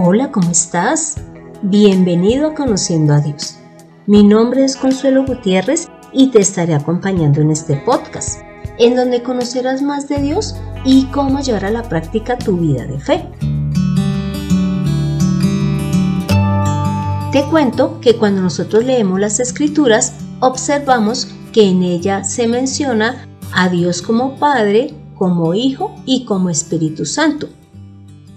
Hola, ¿cómo estás? Bienvenido a Conociendo a Dios. Mi nombre es Consuelo Gutiérrez y te estaré acompañando en este podcast, en donde conocerás más de Dios y cómo llevar a la práctica tu vida de fe. Te cuento que cuando nosotros leemos las escrituras, observamos que en ella se menciona a Dios como Padre, como Hijo y como Espíritu Santo.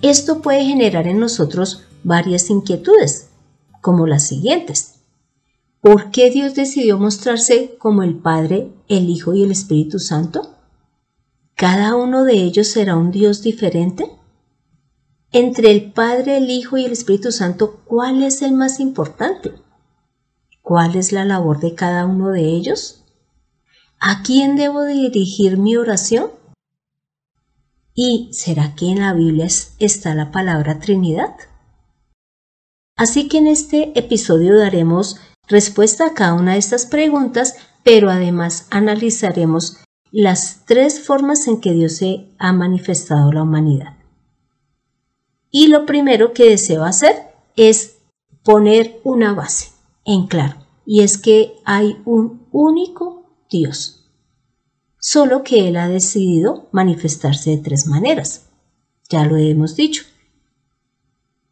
Esto puede generar en nosotros varias inquietudes, como las siguientes. ¿Por qué Dios decidió mostrarse como el Padre, el Hijo y el Espíritu Santo? ¿Cada uno de ellos será un Dios diferente? Entre el Padre, el Hijo y el Espíritu Santo, ¿cuál es el más importante? ¿Cuál es la labor de cada uno de ellos? ¿A quién debo dirigir mi oración? ¿Y será que en la Biblia está la palabra Trinidad? Así que en este episodio daremos respuesta a cada una de estas preguntas, pero además analizaremos las tres formas en que Dios se ha manifestado a la humanidad. Y lo primero que deseo hacer es poner una base en claro, y es que hay un único Dios solo que Él ha decidido manifestarse de tres maneras. Ya lo hemos dicho.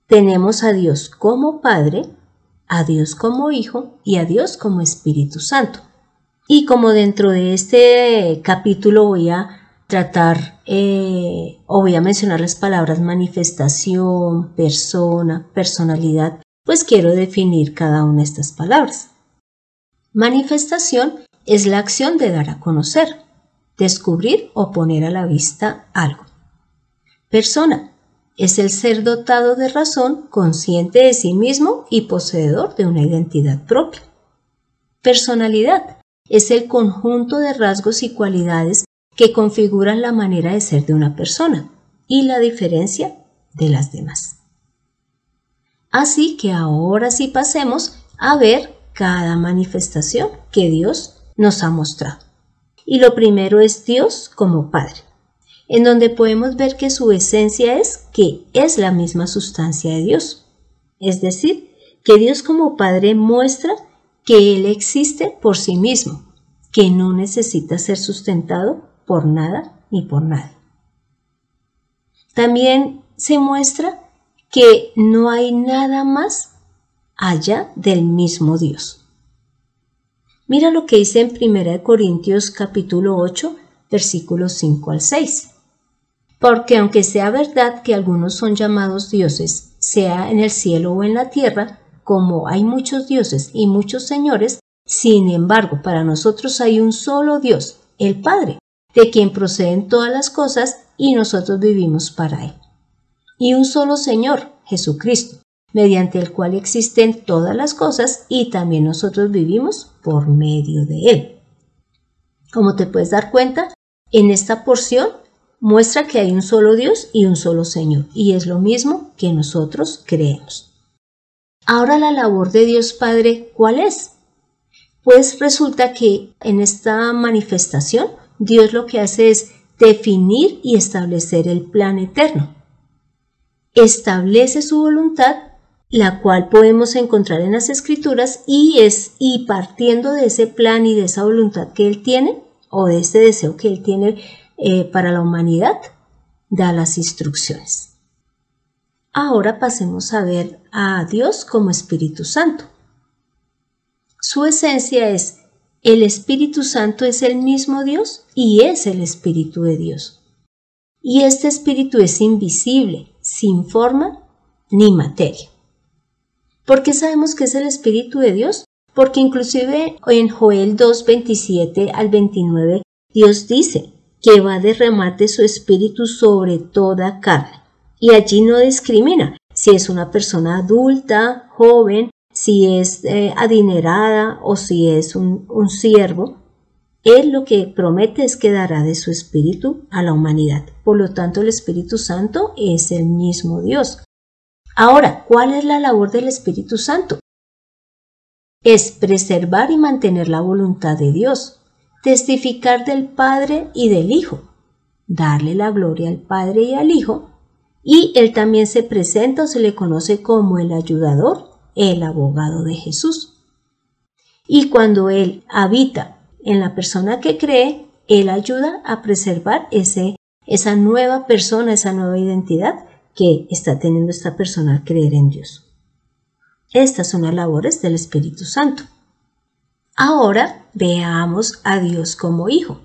Tenemos a Dios como Padre, a Dios como Hijo y a Dios como Espíritu Santo. Y como dentro de este capítulo voy a tratar eh, o voy a mencionar las palabras manifestación, persona, personalidad, pues quiero definir cada una de estas palabras. Manifestación es la acción de dar a conocer descubrir o poner a la vista algo. Persona es el ser dotado de razón, consciente de sí mismo y poseedor de una identidad propia. Personalidad es el conjunto de rasgos y cualidades que configuran la manera de ser de una persona y la diferencia de las demás. Así que ahora sí pasemos a ver cada manifestación que Dios nos ha mostrado y lo primero es Dios como Padre, en donde podemos ver que su esencia es que es la misma sustancia de Dios. Es decir, que Dios como Padre muestra que Él existe por sí mismo, que no necesita ser sustentado por nada ni por nadie. También se muestra que no hay nada más allá del mismo Dios. Mira lo que dice en 1 Corintios capítulo 8, versículos 5 al 6. Porque aunque sea verdad que algunos son llamados dioses, sea en el cielo o en la tierra, como hay muchos dioses y muchos señores, sin embargo, para nosotros hay un solo Dios, el Padre, de quien proceden todas las cosas y nosotros vivimos para Él. Y un solo Señor, Jesucristo, mediante el cual existen todas las cosas y también nosotros vivimos por medio de él. Como te puedes dar cuenta, en esta porción muestra que hay un solo Dios y un solo Señor, y es lo mismo que nosotros creemos. Ahora la labor de Dios Padre, ¿cuál es? Pues resulta que en esta manifestación Dios lo que hace es definir y establecer el plan eterno. Establece su voluntad la cual podemos encontrar en las escrituras y es y partiendo de ese plan y de esa voluntad que él tiene o de ese deseo que él tiene eh, para la humanidad da las instrucciones. Ahora pasemos a ver a Dios como Espíritu Santo. Su esencia es el Espíritu Santo es el mismo Dios y es el Espíritu de Dios. Y este Espíritu es invisible, sin forma ni materia. ¿Por qué sabemos que es el Espíritu de Dios? Porque inclusive en Joel 2, 27 al 29, Dios dice que va a derramarte su Espíritu sobre toda carne. Y allí no discrimina si es una persona adulta, joven, si es eh, adinerada o si es un, un siervo. Él lo que promete es que dará de su Espíritu a la humanidad. Por lo tanto, el Espíritu Santo es el mismo Dios. Ahora, ¿cuál es la labor del Espíritu Santo? Es preservar y mantener la voluntad de Dios, testificar del Padre y del Hijo, darle la gloria al Padre y al Hijo, Y él también se presenta o se le conoce como el ayudador, el abogado de Jesús. Y cuando él habita en la persona que cree, él ayuda a preservar ese, esa nueva persona, esa nueva identidad que está teniendo esta persona al creer en Dios. Estas son las labores del Espíritu Santo. Ahora veamos a Dios como Hijo,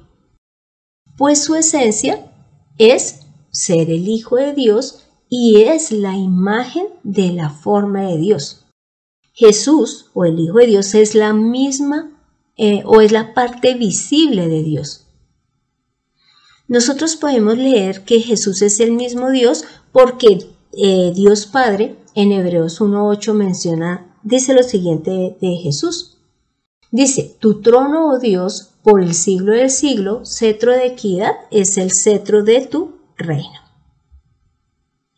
pues su esencia es ser el Hijo de Dios y es la imagen de la forma de Dios. Jesús o el Hijo de Dios es la misma eh, o es la parte visible de Dios. Nosotros podemos leer que Jesús es el mismo Dios porque eh, Dios Padre en Hebreos 1.8 menciona, dice lo siguiente de Jesús. Dice, tu trono, oh Dios, por el siglo del siglo, cetro de equidad es el cetro de tu reino.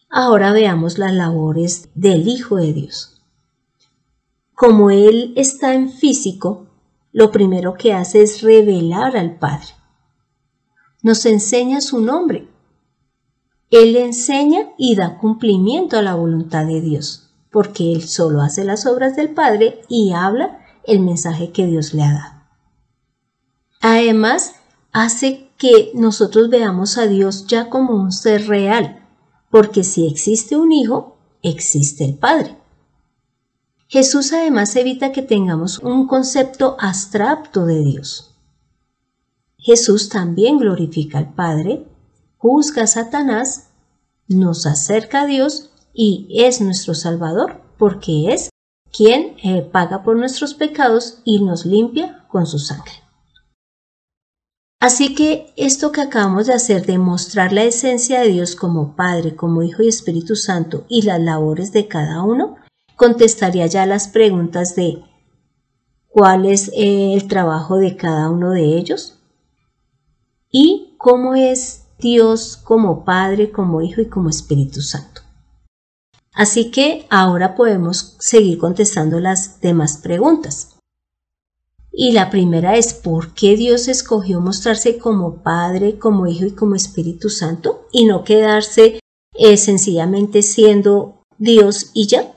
Ahora veamos las labores del Hijo de Dios. Como Él está en físico, lo primero que hace es revelar al Padre. Nos enseña su nombre. Él enseña y da cumplimiento a la voluntad de Dios, porque Él solo hace las obras del Padre y habla el mensaje que Dios le ha dado. Además, hace que nosotros veamos a Dios ya como un ser real, porque si existe un Hijo, existe el Padre. Jesús además evita que tengamos un concepto abstracto de Dios. Jesús también glorifica al Padre, juzga a Satanás, nos acerca a Dios y es nuestro Salvador porque es quien eh, paga por nuestros pecados y nos limpia con su sangre. Así que esto que acabamos de hacer, de mostrar la esencia de Dios como Padre, como Hijo y Espíritu Santo y las labores de cada uno, contestaría ya las preguntas de cuál es eh, el trabajo de cada uno de ellos y cómo es Dios como Padre, como Hijo y como Espíritu Santo. Así que ahora podemos seguir contestando las demás preguntas. Y la primera es ¿por qué Dios escogió mostrarse como Padre, como Hijo y como Espíritu Santo y no quedarse eh, sencillamente siendo Dios y ya?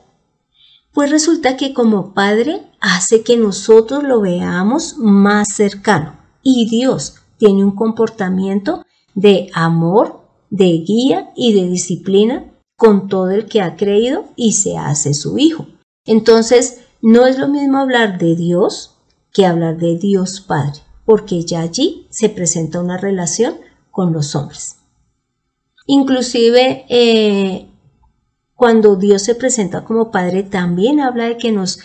Pues resulta que como Padre hace que nosotros lo veamos más cercano y Dios tiene un comportamiento de amor, de guía y de disciplina con todo el que ha creído y se hace su Hijo. Entonces, no es lo mismo hablar de Dios que hablar de Dios Padre, porque ya allí se presenta una relación con los hombres. Inclusive eh, cuando Dios se presenta como Padre, también habla de que nos,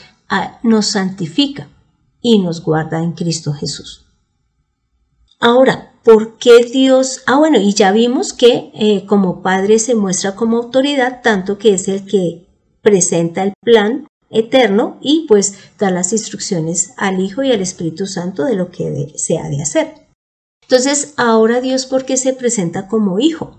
nos santifica y nos guarda en Cristo Jesús. Ahora, ¿por qué Dios? Ah, bueno, y ya vimos que eh, como Padre se muestra como autoridad, tanto que es el que presenta el plan eterno y pues da las instrucciones al Hijo y al Espíritu Santo de lo que se ha de hacer. Entonces, ahora Dios, ¿por qué se presenta como Hijo?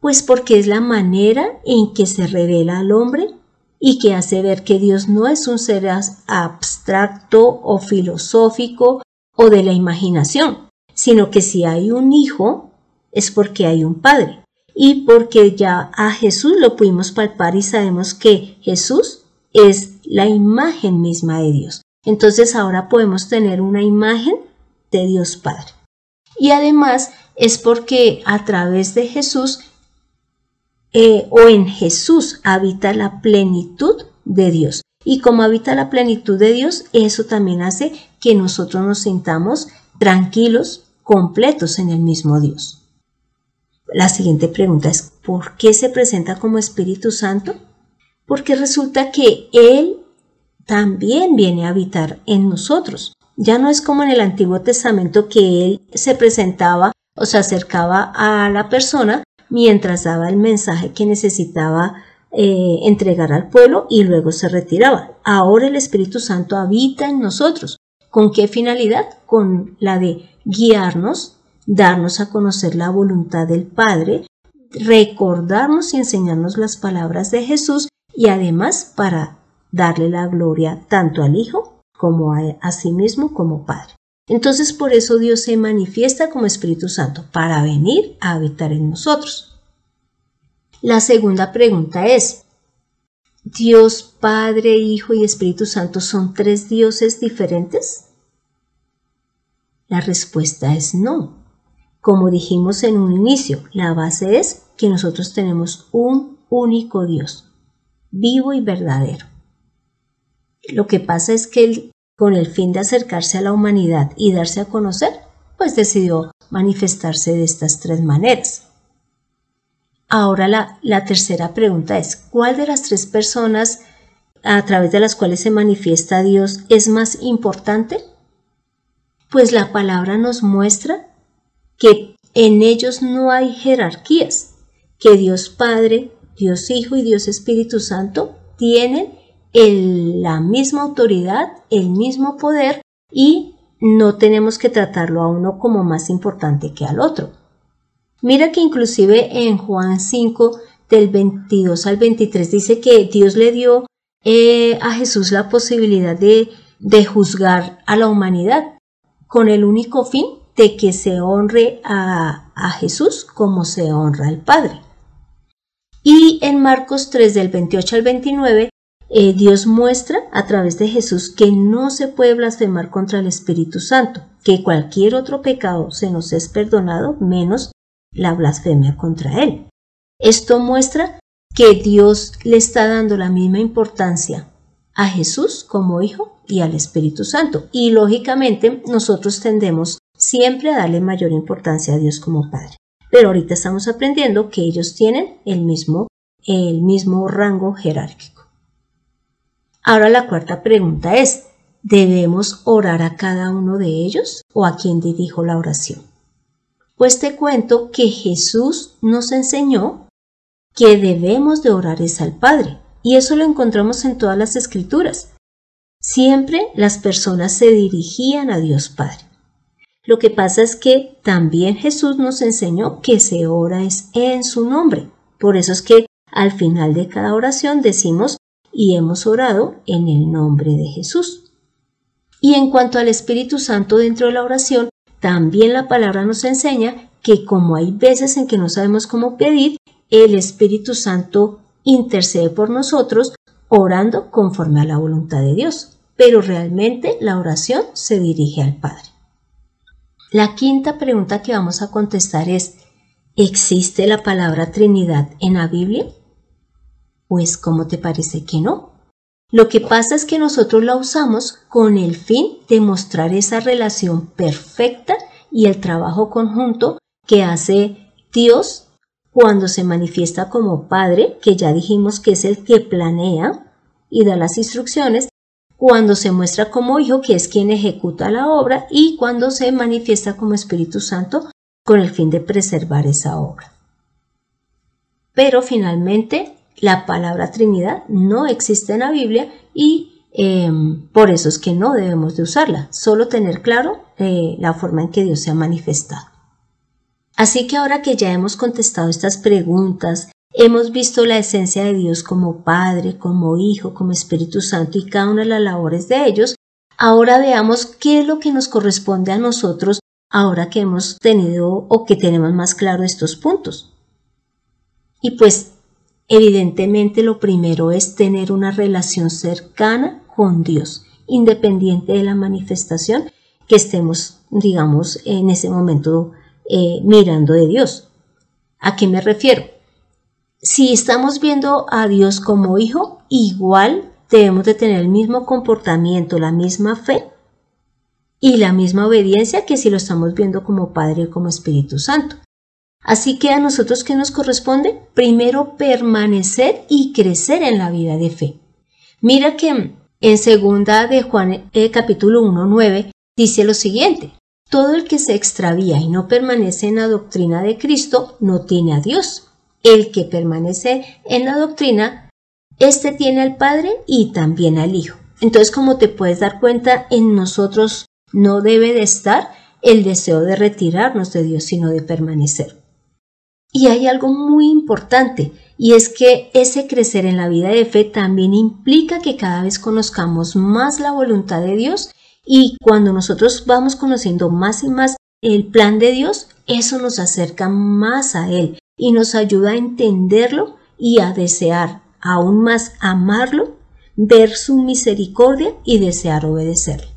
Pues porque es la manera en que se revela al hombre y que hace ver que Dios no es un ser abstracto o filosófico o de la imaginación, sino que si hay un Hijo es porque hay un Padre y porque ya a Jesús lo pudimos palpar y sabemos que Jesús es la imagen misma de Dios. Entonces ahora podemos tener una imagen de Dios Padre. Y además es porque a través de Jesús eh, o en Jesús habita la plenitud de Dios. Y como habita la plenitud de Dios, eso también hace que nosotros nos sintamos tranquilos, completos en el mismo Dios. La siguiente pregunta es, ¿por qué se presenta como Espíritu Santo? porque resulta que Él también viene a habitar en nosotros. Ya no es como en el Antiguo Testamento que Él se presentaba o se acercaba a la persona mientras daba el mensaje que necesitaba eh, entregar al pueblo y luego se retiraba. Ahora el Espíritu Santo habita en nosotros. ¿Con qué finalidad? Con la de guiarnos, darnos a conocer la voluntad del Padre, recordarnos y enseñarnos las palabras de Jesús y además para darle la gloria tanto al Hijo como a, sí mismo como Padre. Entonces por eso Dios se manifiesta como Espíritu Santo, para venir a habitar en nosotros. La segunda pregunta es, ¿Dios Padre, Hijo y Espíritu Santo son tres dioses diferentes? La respuesta es no. Como dijimos en un inicio, la base es que nosotros tenemos un único Dios, vivo y verdadero. Lo que pasa es que él, con el fin de acercarse a la humanidad y darse a conocer, pues decidió manifestarse de estas tres maneras. Ahora la, la tercera pregunta es, ¿cuál de las tres personas a través de las cuales se manifiesta Dios es más importante? Pues la palabra nos muestra que en ellos no hay jerarquías, que Dios Padre, Dios Hijo y Dios Espíritu Santo tienen la misma autoridad, el mismo poder y no tenemos que tratarlo a uno como más importante que al otro. Mira que inclusive en Juan 5 del 22 al 23 dice que Dios le dio eh, a Jesús la posibilidad de, de juzgar a la humanidad con el único fin de que se honre a, Jesús como se honra al Padre. Y en Marcos 3 del 28 al 29 eh, Dios muestra a través de Jesús que no se puede blasfemar contra el Espíritu Santo, que cualquier otro pecado se nos es perdonado menos la blasfemia contra Él. Esto muestra que Dios le está dando la misma importancia a Jesús como Hijo y al Espíritu Santo. Y lógicamente nosotros tendemos siempre a darle mayor importancia a Dios como Padre. Pero ahorita estamos aprendiendo que ellos tienen el mismo, el mismo rango jerárquico. Ahora la cuarta pregunta es, ¿debemos orar a cada uno de ellos o a quien dirijo la oración? Pues te cuento que Jesús nos enseñó que debemos de orar es al Padre, y eso lo encontramos en todas las escrituras. Siempre las personas se dirigían a Dios Padre. Lo que pasa es que también Jesús nos enseñó que se ora es en su nombre. Por eso es que al final de cada oración decimos y hemos orado en el nombre de Jesús. Y en cuanto al Espíritu Santo dentro de la oración, también la palabra nos enseña que como hay veces en que no sabemos cómo pedir, el Espíritu Santo intercede por nosotros orando conforme a la voluntad de Dios. Pero realmente la oración se dirige al Padre. La quinta pregunta que vamos a contestar es, ¿existe la palabra Trinidad en la Biblia? Pues ¿cómo te parece que no? Lo que pasa es que nosotros la usamos con el fin de mostrar esa relación perfecta y el trabajo conjunto que hace Dios cuando se manifiesta como Padre, que ya dijimos que es el que planea y da las instrucciones, cuando se muestra como Hijo, que es quien ejecuta la obra, y cuando se manifiesta como Espíritu Santo con el fin de preservar esa obra. Pero finalmente la palabra Trinidad no existe en la Biblia y em, por eso es que no debemos de usarla, solo tener claro eh, la forma en que Dios se ha manifestado. Así que ahora que ya hemos contestado estas preguntas, hemos visto la esencia de Dios como Padre, como Hijo, como Espíritu Santo y cada una de las labores de ellos, ahora veamos qué es lo que nos corresponde a nosotros ahora que hemos tenido o que tenemos más claro estos puntos. Y pues Evidentemente lo primero es tener una relación cercana con Dios, independiente de la manifestación que estemos, digamos, en ese momento eh, mirando de Dios. ¿A qué me refiero? Si estamos viendo a Dios como hijo, igual debemos de tener el mismo comportamiento, la misma fe y la misma obediencia que si lo estamos viendo como Padre o como Espíritu Santo. Así que a nosotros que nos corresponde, primero permanecer y crecer en la vida de fe. Mira que en segunda de Juan eh, capítulo 1, 9 dice lo siguiente, todo el que se extravía y no permanece en la doctrina de Cristo no tiene a Dios. El que permanece en la doctrina, éste tiene al Padre y también al Hijo. Entonces, como te puedes dar cuenta, en nosotros no debe de estar el deseo de retirarnos de Dios, sino de permanecer. Y hay algo muy importante, y es que ese crecer en la vida de fe también implica que cada vez conozcamos más la voluntad de Dios y cuando nosotros vamos conociendo más y más el plan de Dios, eso nos acerca más a Él, y nos ayuda a entenderlo y a desear aún más amarlo, ver su misericordia y desear obedecerle.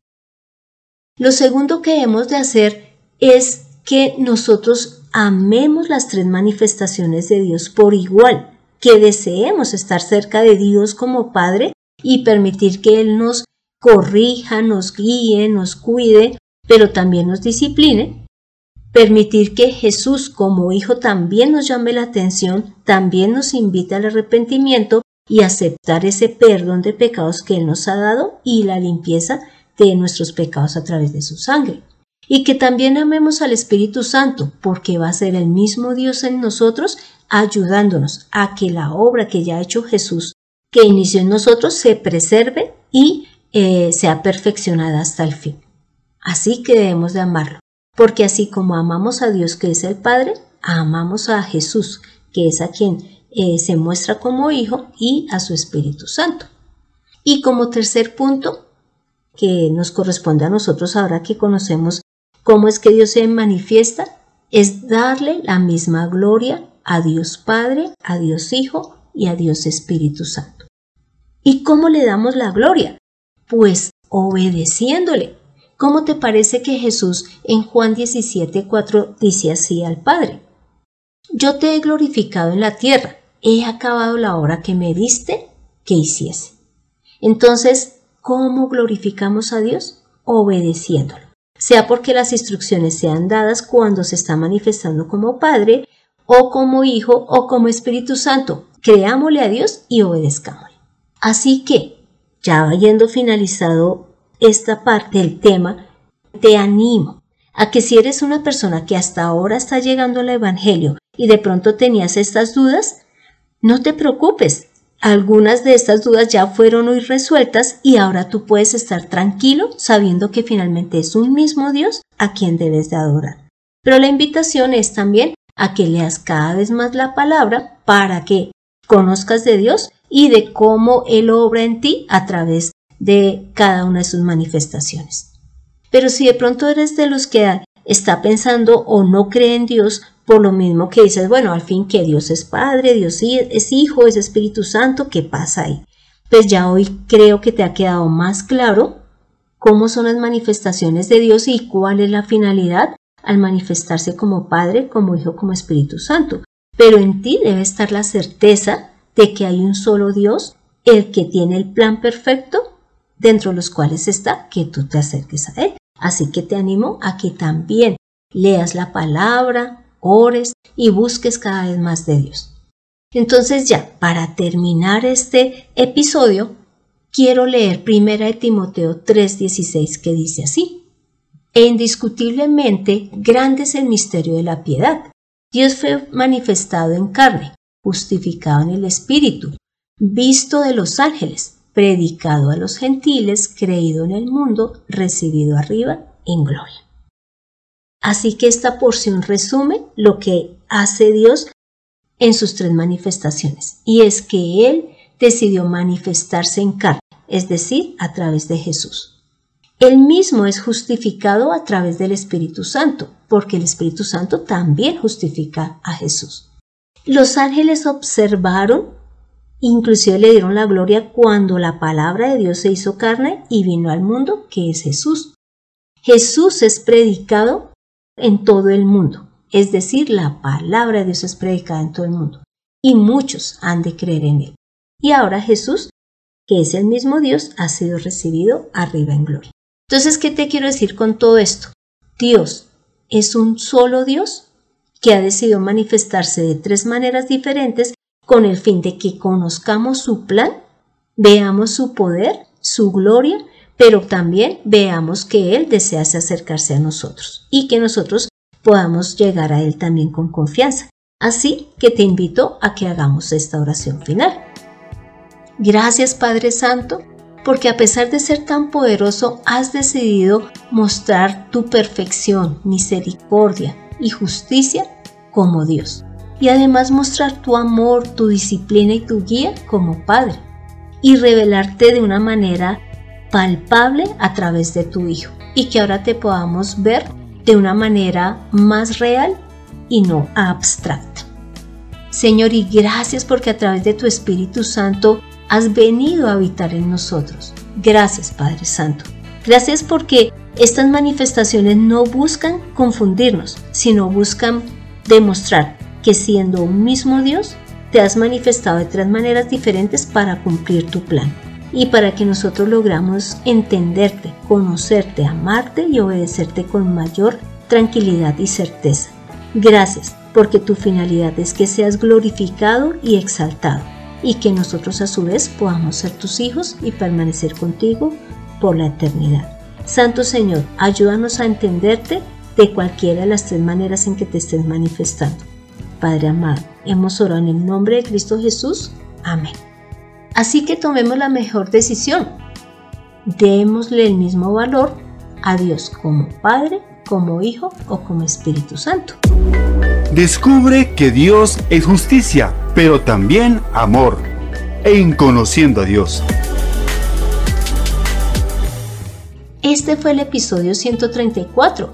Lo segundo que hemos de hacer es que nosotros amemos las tres manifestaciones de Dios por igual, que deseemos estar cerca de Dios como Padre y permitir que Él nos corrija, nos guíe, nos cuide, pero también nos discipline. Permitir que Jesús como Hijo también nos llame la atención, también nos invite al arrepentimiento y aceptar ese perdón de pecados que Él nos ha dado y la limpieza de nuestros pecados a través de su sangre. Y que también amemos al Espíritu Santo, porque va a ser el mismo Dios en nosotros, ayudándonos a que la obra que ya ha hecho Jesús, que inició en nosotros, se preserve y eh, sea perfeccionada hasta el fin. Así que debemos de amarlo, porque así como amamos a Dios que es el Padre, amamos a Jesús, que es a quien eh, se muestra como Hijo, y a su Espíritu Santo. Y como tercer punto, que nos corresponde a nosotros ahora que conocemos cómo es que Dios se manifiesta, es darle la misma gloria a Dios Padre, a Dios Hijo y a Dios Espíritu Santo. ¿Y cómo le damos la gloria? Pues obedeciéndole. ¿Cómo te parece que Jesús en Juan 17:4 dice así al Padre? Yo te he glorificado en la tierra, he acabado la obra que me diste que hiciese. Entonces, ¿cómo glorificamos a Dios? Obedeciéndolo. Sea porque las instrucciones sean dadas cuando se está manifestando como Padre, o como Hijo, o como Espíritu Santo. Creámosle a Dios y obedezcámosle. Así que, ya habiendo finalizado esta parte del tema, te animo a que si eres una persona que hasta ahora está llegando al Evangelio y de pronto tenías estas dudas, no te preocupes. Algunas de estas dudas ya fueron hoy resueltas y ahora tú puedes estar tranquilo sabiendo que finalmente es un mismo Dios a quien debes de adorar. Pero la invitación es también a que leas cada vez más la palabra para que conozcas de Dios y de cómo Él obra en ti a través de cada una de sus manifestaciones. Pero si de pronto eres de los que está pensando o no cree en Dios, por lo mismo que dices, bueno, al fin que Dios es Padre, Dios es Hijo, es Espíritu Santo, ¿qué pasa ahí? Pues ya hoy creo que te ha quedado más claro cómo son las manifestaciones de Dios y cuál es la finalidad al manifestarse como Padre, como Hijo, como Espíritu Santo. Pero en ti debe estar la certeza de que hay un solo Dios, el que tiene el plan perfecto, dentro de los cuales está que tú te acerques a Él. Así que te animo a que también leas la palabra, ores y busques cada vez más de Dios. Entonces ya, para terminar este episodio, quiero leer 1 Timoteo 3:16 que dice así. E indiscutiblemente grande es el misterio de la piedad. Dios fue manifestado en carne, justificado en el Espíritu, visto de los ángeles, predicado a los gentiles, creído en el mundo, recibido arriba en gloria. Así que esta porción resume lo que hace Dios en sus tres manifestaciones, y es que Él decidió manifestarse en carne, es decir, a través de Jesús. Él mismo es justificado a través del Espíritu Santo, porque el Espíritu Santo también justifica a Jesús. Los ángeles observaron, inclusive le dieron la gloria cuando la palabra de Dios se hizo carne y vino al mundo, que es Jesús. Jesús es predicado en todo el mundo, es decir, la palabra de Dios es predicada en todo el mundo, y muchos han de creer en él. Y ahora Jesús, que es el mismo Dios, ha sido recibido arriba en gloria. Entonces, ¿qué te quiero decir con todo esto? Dios es un solo Dios que ha decidido manifestarse de tres maneras diferentes con el fin de que conozcamos su plan, veamos su poder, su gloria, pero también veamos que Él desea acercarse a nosotros y que nosotros podamos llegar a Él también con confianza. Así que te invito a que hagamos esta oración final. Gracias Padre Santo, porque a pesar de ser tan poderoso, has decidido mostrar tu perfección, misericordia, y justicia como Dios. Y además mostrar tu amor, tu disciplina y tu guía como Padre. Y revelarte de una manera palpable a través de tu Hijo. Y que ahora te podamos ver de una manera más real y no abstracta. Señor, y gracias porque a través de tu Espíritu Santo has venido a habitar en nosotros. Gracias, Padre Santo. Gracias porque estas manifestaciones no buscan confundirnos, sino buscan demostrar que siendo un mismo Dios, te has manifestado de tres maneras diferentes para cumplir tu plan y para que nosotros logramos entenderte, conocerte, amarte y obedecerte con mayor tranquilidad y certeza. Gracias, porque tu finalidad es que seas glorificado y exaltado, y que nosotros a su vez podamos ser tus hijos y permanecer contigo por la eternidad. Santo Señor, ayúdanos a entenderte de cualquiera de las tres maneras en que te estés manifestando. Padre amado, hemos orado en el nombre de Cristo Jesús. Amén. Así que tomemos la mejor decisión. Démosle el mismo valor a Dios como Padre, como Hijo o como Espíritu Santo. Descubre que Dios es justicia, pero también amor. En conociendo a Dios. Este fue el episodio 134,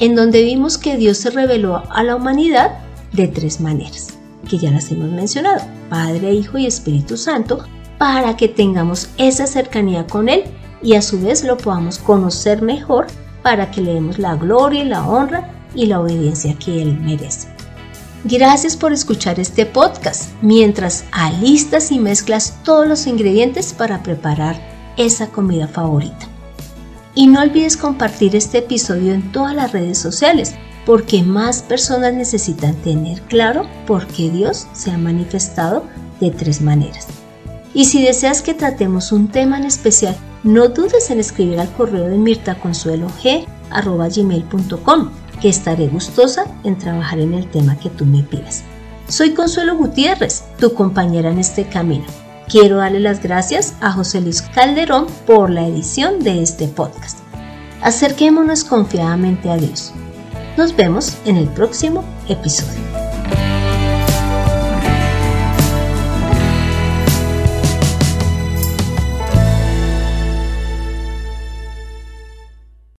en donde vimos que Dios se reveló a la humanidad de tres maneras, que ya las hemos mencionado, Padre, Hijo y Espíritu Santo, para que tengamos esa cercanía con Él y a su vez lo podamos conocer mejor para que le demos la gloria la honra y la obediencia que Él merece. Gracias por escuchar este podcast mientras alistas y mezclas todos los ingredientes para preparar esa comida favorita. Y no olvides compartir este episodio en todas las redes sociales porque más personas necesitan tener claro por qué Dios se ha manifestado de tres maneras. Y si deseas que tratemos un tema en especial, no dudes en escribir al correo de mirtaconsuelog.com, estaré gustosa en trabajar en el tema que tú me pidas. Soy Consuelo Gutiérrez, tu compañera en este camino. Quiero darle las gracias a José Luis Calderón por la edición de este podcast. Acerquémonos confiadamente a Dios. Nos vemos en el próximo episodio.